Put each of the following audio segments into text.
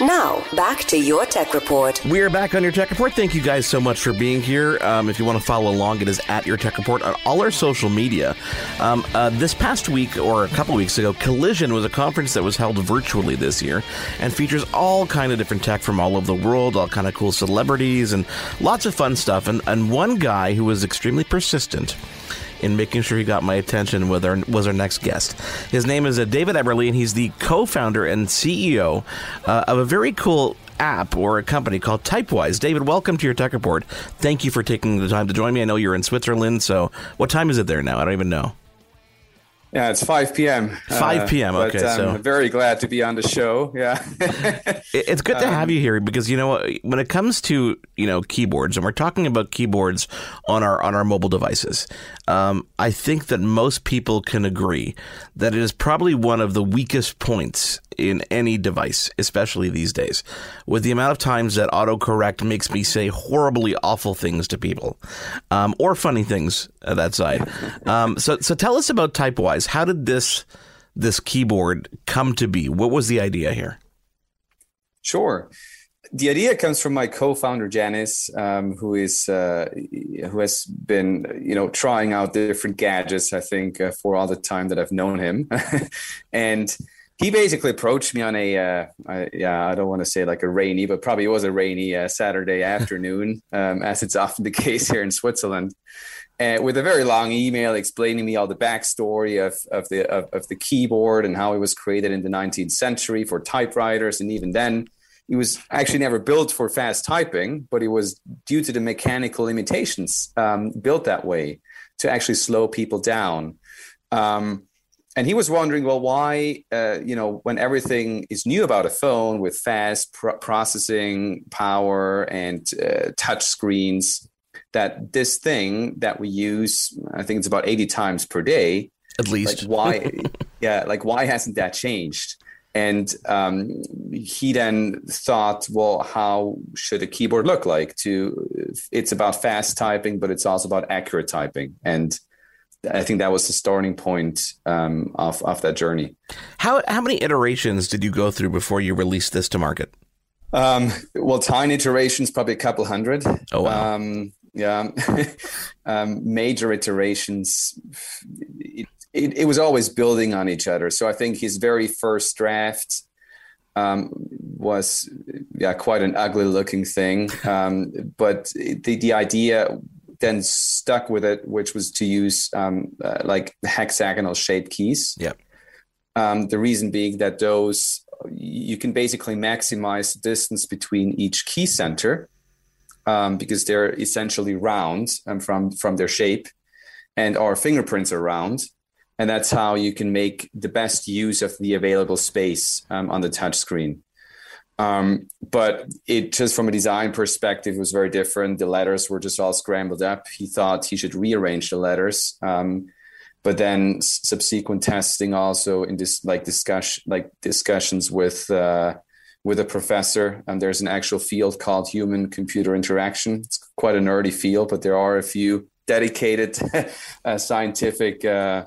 Now, back to your tech report. We are back on your tech report. Thank you guys so much for being here. Um, if you want to follow along, it is at your tech report on all our social media. Um, uh, this past week or a couple weeks ago, Collision was a conference that was held virtually this year and features all kind of different tech from all over the world, all kind of cool celebrities and lots of fun stuff. And, and one guy who was extremely persistent in making sure he got my attention with our, was our next guest. His name is uh, David Eberle, and he's the co-founder and CEO uh, of a very cool app or a company called Typewise. David, welcome to your tech report. Thank you for taking the time to join me. I know you're in Switzerland, so what time is it there now? I don't even know. Yeah, it's 5 p.m. 5 p.m. Uh, okay, but I'm so very glad to be on the show. Yeah. it's good to Um, have you here because you know when it comes to you know keyboards and we're talking about keyboards on our on our mobile devices um, i think that most people can agree that it is probably one of the weakest points in any device especially these days. With the amount of times that autocorrect makes me say horribly awful things to people um, or funny things at that side. Um, so so tell us about typewise. How did this this keyboard come to be? What was the idea here? Sure. The idea comes from my co-founder Janis, um, who is uh, who has been you know trying out different gadgets. I think uh, for all the time that I've known him, and he basically approached me on a uh, I, yeah I don't want to say like a rainy, but probably it was a rainy uh, Saturday afternoon, um, as it's often the case here in Switzerland. Uh, with a very long email explaining me all the backstory of, of the of, of the keyboard and how it was created in the 19th century for typewriters, and even then, it was actually never built for fast typing, but it was due to the mechanical limitations um, built that way to actually slow people down. Um, and he was wondering, well, why, uh, you know, when everything is new about a phone with fast pr- processing power and uh, touch screens, that this thing that we use, I think it's about 80 times per day, at least like why, yeah, like why hasn't that changed? And um, he then thought, well, how should a keyboard look like? To it's about fast typing, but it's also about accurate typing. And I think that was the starting point um, of of that journey. How how many iterations did you go through before you released this to market? Um, well, tiny iterations, probably a couple hundred. Oh wow. Um, yeah, um, major iterations. It, it, was always building on each other. So I think his very first draft um, was yeah quite an ugly looking thing, um, but the the idea then stuck with it, which was to use um, uh, like hexagonal shaped keys. Yeah. Um, the reason being that those you can basically maximize the distance between each key center um, because they're essentially round um, from from their shape, and our fingerprints are round, and that's how you can make the best use of the available space um, on the touch screen. Um, but it just from a design perspective was very different. The letters were just all scrambled up. He thought he should rearrange the letters. Um, but then subsequent testing also in this like discussion like discussions with uh, with a professor and there's an actual field called human computer interaction it's quite a nerdy field but there are a few dedicated uh, scientific uh,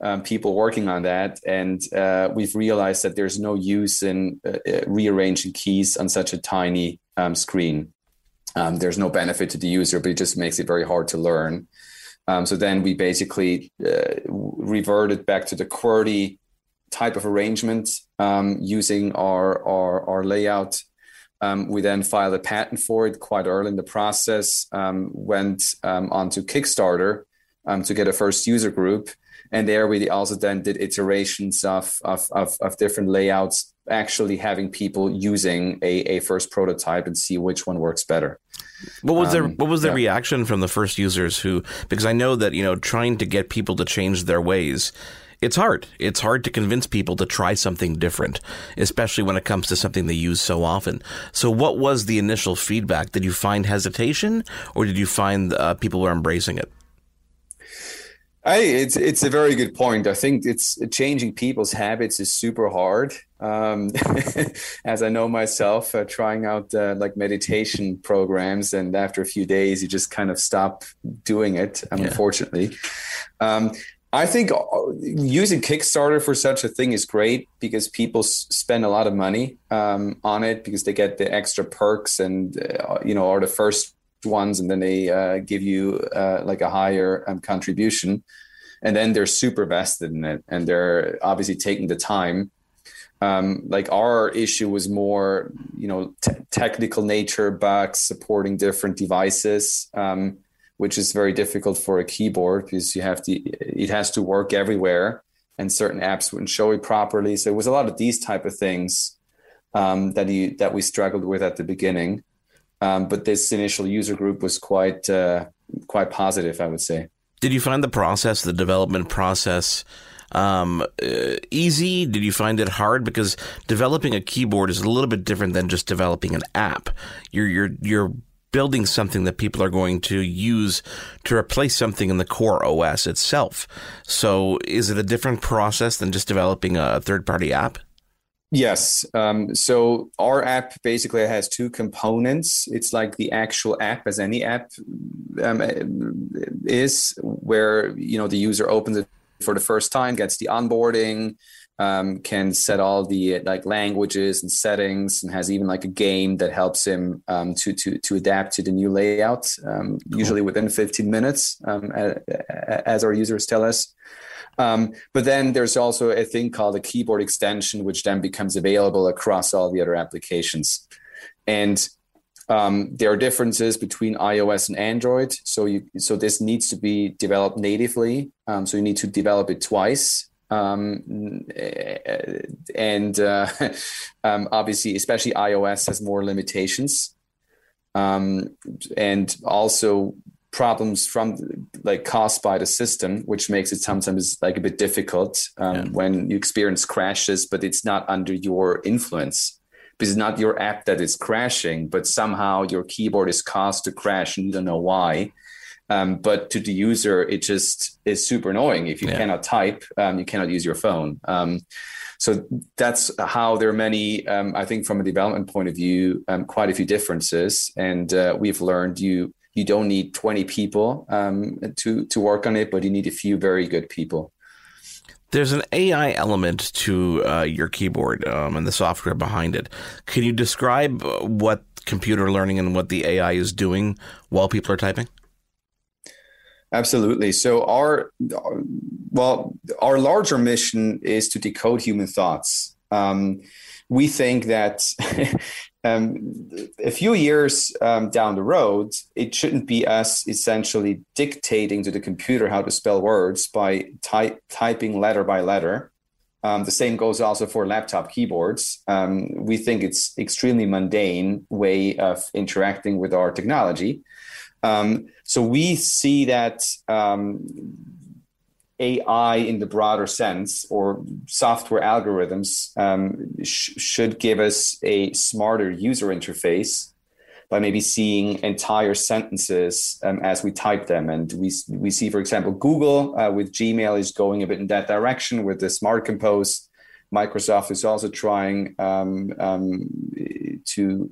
um, people working on that and uh, we've realized that there's no use in uh, rearranging keys on such a tiny um, screen um, there's no benefit to the user but it just makes it very hard to learn um, so then we basically uh, reverted back to the QWERTY type of arrangement um, using our our, our layout. Um, we then filed a patent for it quite early in the process. Um, went um, onto Kickstarter um, to get a first user group, and there we also then did iterations of of, of, of different layouts, actually having people using a, a first prototype and see which one works better. What was their What was the yeah. reaction from the first users who? Because I know that you know trying to get people to change their ways, it's hard. It's hard to convince people to try something different, especially when it comes to something they use so often. So, what was the initial feedback? Did you find hesitation, or did you find uh, people were embracing it? I, it's it's a very good point. I think it's changing people's habits is super hard. Um, as I know myself, uh, trying out uh, like meditation programs, and after a few days, you just kind of stop doing it. Um, yeah. Unfortunately, um, I think uh, using Kickstarter for such a thing is great because people spend a lot of money um, on it because they get the extra perks and uh, you know are the first ones, and then they uh, give you uh, like a higher um, contribution, and then they're super vested in it, and they're obviously taking the time. Um, like our issue was more, you know, t- technical nature, bugs, supporting different devices, um, which is very difficult for a keyboard because you have to, it has to work everywhere, and certain apps wouldn't show it properly. So it was a lot of these type of things um, that you that we struggled with at the beginning. Um, but this initial user group was quite uh, quite positive, I would say. Did you find the process, the development process, um, uh, easy? Did you find it hard? Because developing a keyboard is a little bit different than just developing an app. You're you're you're building something that people are going to use to replace something in the core OS itself. So, is it a different process than just developing a third party app? Yes. Um, so our app basically has two components. It's like the actual app, as any app um, is, where you know the user opens it for the first time, gets the onboarding, um, can set all the like languages and settings, and has even like a game that helps him um, to to to adapt to the new layout. Um, cool. Usually within 15 minutes, um, as our users tell us. Um, but then there's also a thing called a keyboard extension, which then becomes available across all the other applications. And um, there are differences between iOS and Android. So you, so this needs to be developed natively. Um, so you need to develop it twice. Um, and uh, um, obviously, especially iOS has more limitations. Um, and also problems from like caused by the system, which makes it sometimes like a bit difficult um, yeah. when you experience crashes, but it's not under your influence because it's not your app that is crashing, but somehow your keyboard is caused to crash and you don't know why. Um, but to the user, it just is super annoying. If you yeah. cannot type, um, you cannot use your phone. Um, so that's how there are many, um, I think, from a development point of view, um, quite a few differences. And uh, we've learned you you don't need 20 people um, to to work on it, but you need a few very good people. There's an AI element to uh, your keyboard um, and the software behind it. Can you describe what computer learning and what the AI is doing while people are typing? Absolutely. So our well, our larger mission is to decode human thoughts. Um, we think that um, a few years um, down the road, it shouldn't be us essentially dictating to the computer how to spell words by type, typing letter by letter. Um, the same goes also for laptop keyboards. Um, we think it's extremely mundane way of interacting with our technology. Um, so we see that um, AI in the broader sense or software algorithms um, sh- should give us a smarter user interface by maybe seeing entire sentences um, as we type them. And we, we see, for example, Google uh, with Gmail is going a bit in that direction with the Smart Compose. Microsoft is also trying um, um to,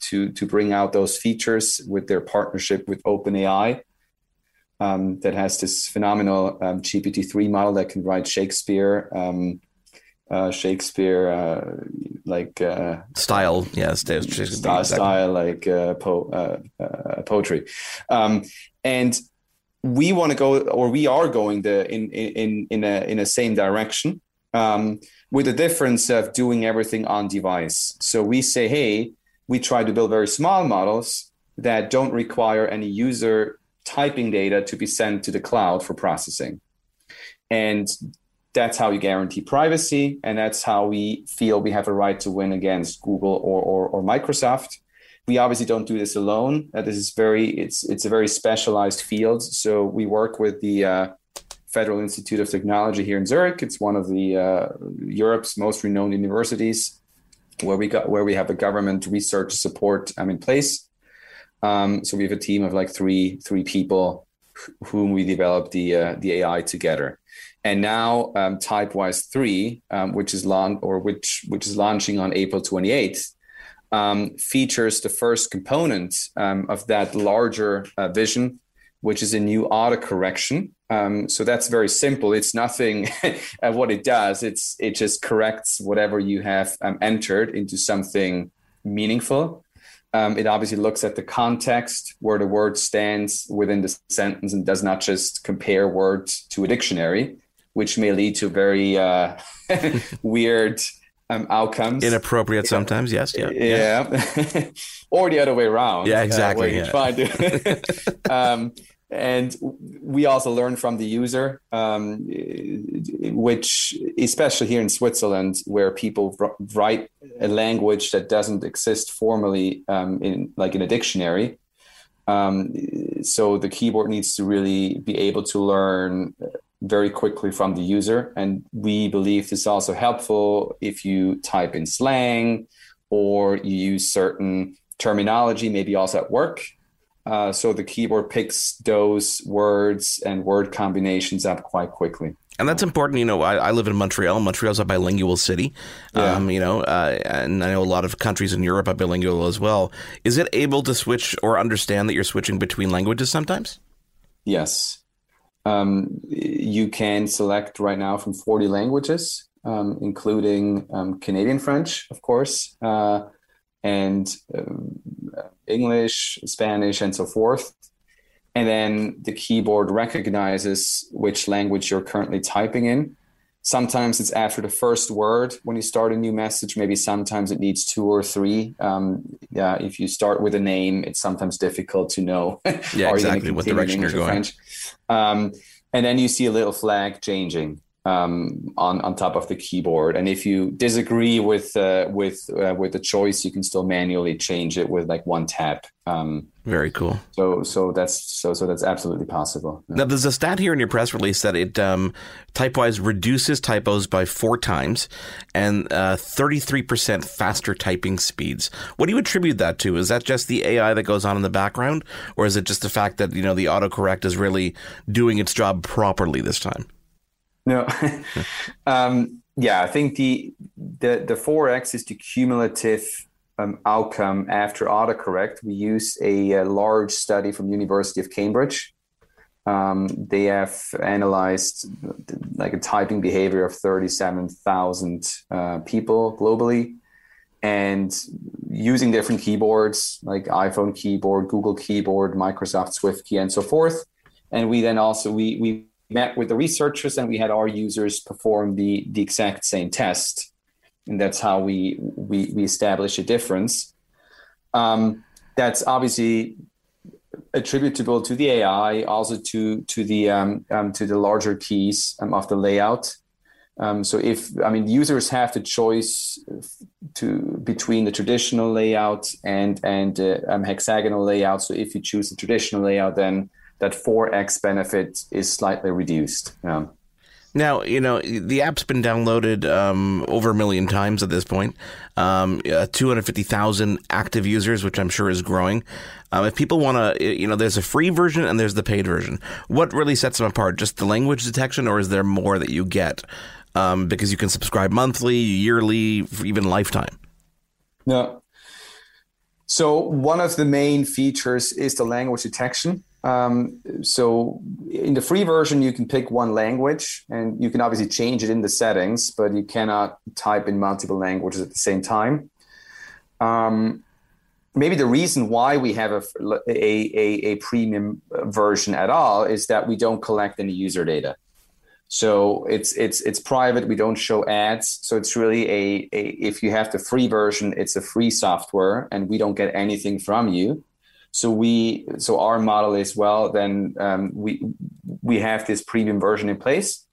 to, to bring out those features with their partnership with OpenAI um, that has this phenomenal um, GPT-3 model that can write Shakespeare, um, uh, Shakespeare uh, like uh, style, yes, style, style, style like uh, po- uh, uh, poetry, um, and we want to go, or we are going the in in in a in a same direction. Um, with the difference of doing everything on device. So we say, hey, we try to build very small models that don't require any user typing data to be sent to the cloud for processing. And that's how you guarantee privacy. And that's how we feel we have a right to win against Google or, or, or Microsoft. We obviously don't do this alone. Uh, this is very, it's, it's a very specialized field. So we work with the uh, Federal Institute of Technology here in Zurich. It's one of the uh, Europe's most renowned universities where we got, where we have a government research support um, in place. Um, so we have a team of like three three people whom we developed the uh, the AI together. And now um, Typewise three, um, which is long or which which is launching on April twenty eighth, um, features the first component um, of that larger uh, vision, which is a new autocorrection. Um, so that's very simple. It's nothing. what it does, it's it just corrects whatever you have um, entered into something meaningful. Um, it obviously looks at the context where the word stands within the sentence and does not just compare words to a dictionary, which may lead to very uh, weird um, outcomes. Inappropriate yeah. sometimes, yes, yeah, yeah, yeah. or the other way around. Yeah, exactly. Uh, yeah. to, um, and we also learn from the user, um, which especially here in Switzerland, where people write a language that doesn't exist formally um, in like in a dictionary. Um, so the keyboard needs to really be able to learn very quickly from the user. And we believe this is also helpful if you type in slang or you use certain terminology, maybe also at work. Uh, so the keyboard picks those words and word combinations up quite quickly. And that's important. You know, I, I live in Montreal. Montreal's a bilingual city. Yeah. Um, you know, uh, and I know a lot of countries in Europe are bilingual as well. Is it able to switch or understand that you're switching between languages sometimes? Yes. Um, you can select right now from 40 languages, um, including um, Canadian French, of course, uh, and um, English, Spanish, and so forth. And then the keyboard recognizes which language you're currently typing in. Sometimes it's after the first word when you start a new message. Maybe sometimes it needs two or three. Um, yeah, if you start with a name, it's sometimes difficult to know. yeah, exactly what direction you're going. Um, and then you see a little flag changing um, on on top of the keyboard. And if you disagree with uh, with uh, with the choice, you can still manually change it with like one tap. Um, Very cool. So so that's so so that's absolutely possible. Yeah. Now there's a stat here in your press release that it um, Typewise reduces typos by four times and uh, 33% faster typing speeds. What do you attribute that to? Is that just the AI that goes on in the background, or is it just the fact that you know the autocorrect is really doing its job properly this time? No. um, yeah, I think the the the four X is the cumulative um, outcome after autocorrect. We use a, a, large study from University of Cambridge. Um, they have analyzed like a typing behavior of 37,000 uh, people globally and using different keyboards like iphone keyboard google keyboard microsoft SwiftKey and so forth and we then also we we met with the researchers and we had our users perform the, the exact same test. And that's how we, we, we establish a difference. Um, that's obviously attributable to the AI, also to, to, the, um, um, to the larger keys um, of the layout. Um, so if I mean users have the choice to between the traditional layout and and uh, um, hexagonal layout. So if you choose the traditional layout, then that 4x benefit is slightly reduced. Yeah. Now, you know, the app's been downloaded um, over a million times at this point. Um, uh, 250,000 active users, which I'm sure is growing. Um, if people want to, you know, there's a free version and there's the paid version. What really sets them apart? Just the language detection, or is there more that you get? Um, because you can subscribe monthly, yearly, even lifetime. No. So, one of the main features is the language detection. Um, so in the free version, you can pick one language and you can obviously change it in the settings, but you cannot type in multiple languages at the same time. Um, maybe the reason why we have a, a, a, a, premium version at all is that we don't collect any user data. So it's it's it's private. We don't show ads. So it's really a, a if you have the free version, it's a free software, and we don't get anything from you. So we, so our model is well, then um, we we have this premium version in place.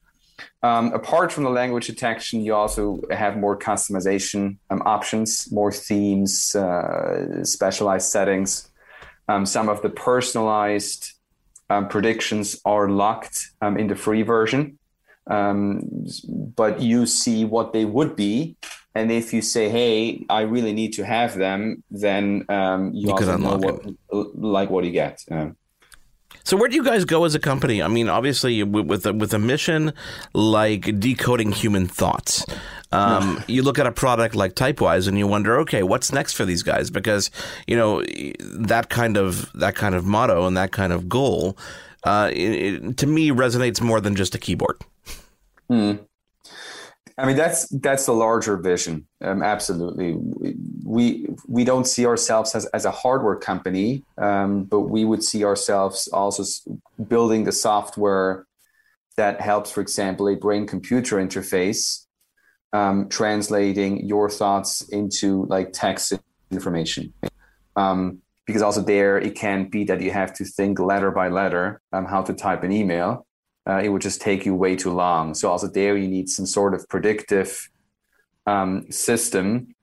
Um, apart from the language detection, you also have more customization um, options, more themes, uh, specialized settings. Um, some of the personalized um, predictions are locked um, in the free version, but you see what they would be and if you say, "Hey, I really need to have them," then um, you, you also know what, like what you get. So where do you guys go as a company? I mean, obviously with a, with a mission like decoding human thoughts. Um, you look at a product like Typewise and you wonder, okay, what's next for these guys? Because you know that kind of that kind of motto and that kind of goal, uh, it, it, to me, resonates more than just a keyboard. Hmm. I mean, that's that's the larger vision. Um, absolutely, we we don't see ourselves as, as a hardware company, um, but we would see ourselves also building the software that helps, for example, a brain computer interface, um, translating your thoughts into like text information. Um, because also there, it can be that you have to think letter by letter um, how to type an email uh, it would just take you way too long. So also there you need some sort of predictive um, system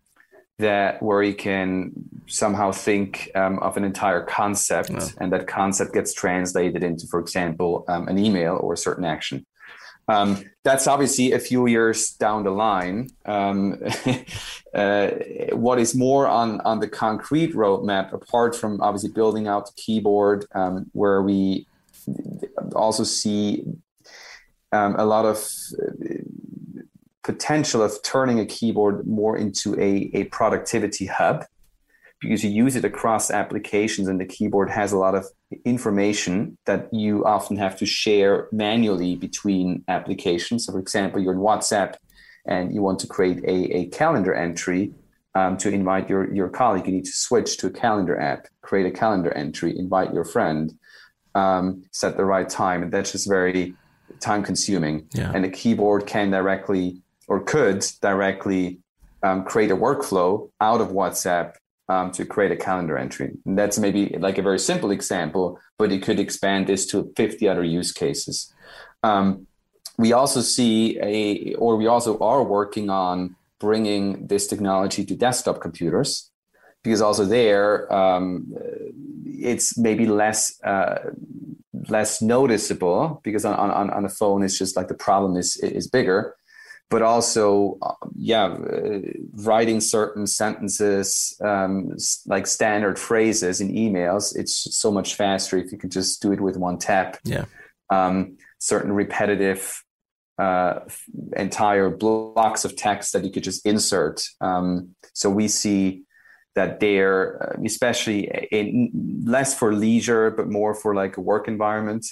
that where you can somehow think um, of an entire concept yeah. and that concept gets translated into, for example, um, an email or a certain action. Um, that's obviously a few years down the line. Um, uh, what is more on, on the concrete roadmap, apart from obviously building out the keyboard, um, where we also see um, a lot of uh, potential of turning a keyboard more into a, a productivity hub because you use it across applications and the keyboard has a lot of information that you often have to share manually between applications. So, for example, you're in WhatsApp and you want to create a, a calendar entry um, to invite your, your colleague. You need to switch to a calendar app, create a calendar entry, invite your friend um, set the right time, and that's just very time consuming. Yeah. And the keyboard can directly or could directly um, create a workflow out of WhatsApp um, to create a calendar entry. And that's maybe like a very simple example, but you could expand this to 50 other use cases. Um, we also see a, or we also are working on bringing this technology to desktop computers because also there um, it's maybe less uh, less noticeable because on, on on a phone it's just like the problem is is bigger. But also uh, yeah uh, writing certain sentences um, like standard phrases in emails it's so much faster if you can just do it with one tap. Yeah. Um, certain repetitive uh, entire blocks of text that you could just insert. Um, so we see that they're uh, especially in less for leisure but more for like a work environment.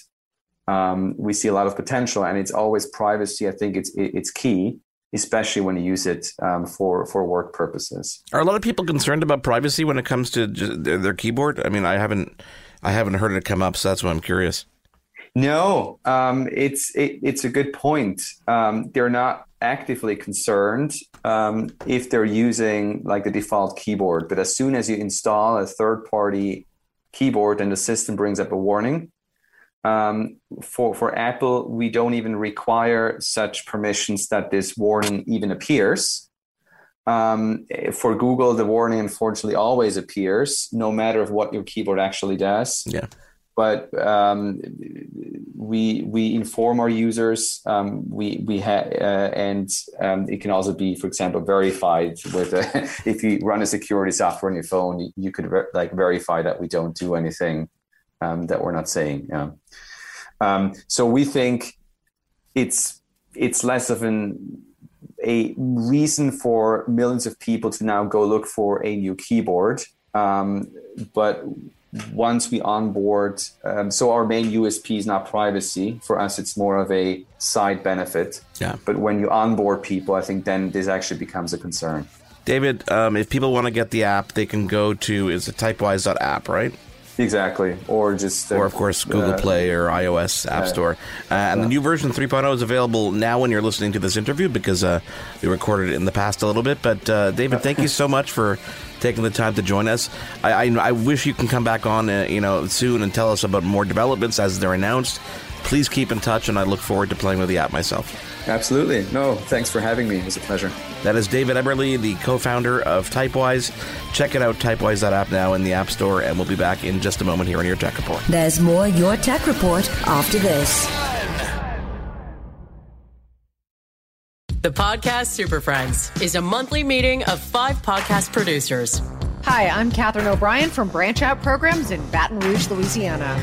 Um, we see a lot of potential and it's always privacy i think it's it's key especially when you use it um, for for work purposes. Are a lot of people concerned about privacy when it comes to their keyboard? I mean i haven't i haven't heard it come up so that's why i'm curious. No, um, it's it, it's a good point. Um, they're not actively concerned um, if they're using like the default keyboard, but as soon as you install a third-party keyboard, and the system brings up a warning. Um, for for Apple, we don't even require such permissions that this warning even appears. Um, for Google, the warning unfortunately always appears, no matter of what your keyboard actually does. Yeah but um, we we inform our users. Um, we we have uh, and um, it can also be, for example, verified with a, if you run a security software on your phone, you, you could ver- like verify that we don't do anything um, that we're not saying. Yeah. Um, so we think it's it's less of an a reason for millions of people to now go look for a new keyboard. Um, but once we onboard, um, so our main USP is not privacy. For us, it's more of a side benefit. Yeah. But when you onboard people, I think then this actually becomes a concern. David, um, if people want to get the app, they can go to is it typewise.app, right? Exactly, or just uh, or of course Google uh, Play or iOS App Store. Uh, and the new version 3.0 is available now when you're listening to this interview because uh, we recorded it in the past a little bit. But uh, David, thank you so much for taking the time to join us. I, I, I wish you can come back on, uh, you know, soon and tell us about more developments as they're announced. Please keep in touch, and I look forward to playing with the app myself. Absolutely. No, thanks for having me. It was a pleasure. That is David Eberle, the co-founder of Typewise. Check it out, typewise.app now in the App Store, and we'll be back in just a moment here on Your Tech Report. There's more Your Tech Report after this. The Podcast Super Friends is a monthly meeting of five podcast producers. Hi, I'm Katherine O'Brien from Branch Out Programs in Baton Rouge, Louisiana.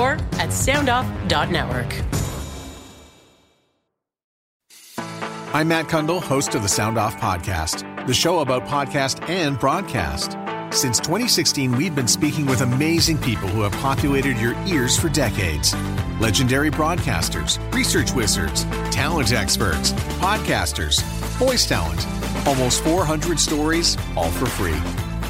or at soundoff.network. I'm Matt Cundill, host of the Sound Off Podcast, the show about podcast and broadcast. Since 2016, we've been speaking with amazing people who have populated your ears for decades. Legendary broadcasters, research wizards, talent experts, podcasters, voice talent. Almost 400 stories, all for free.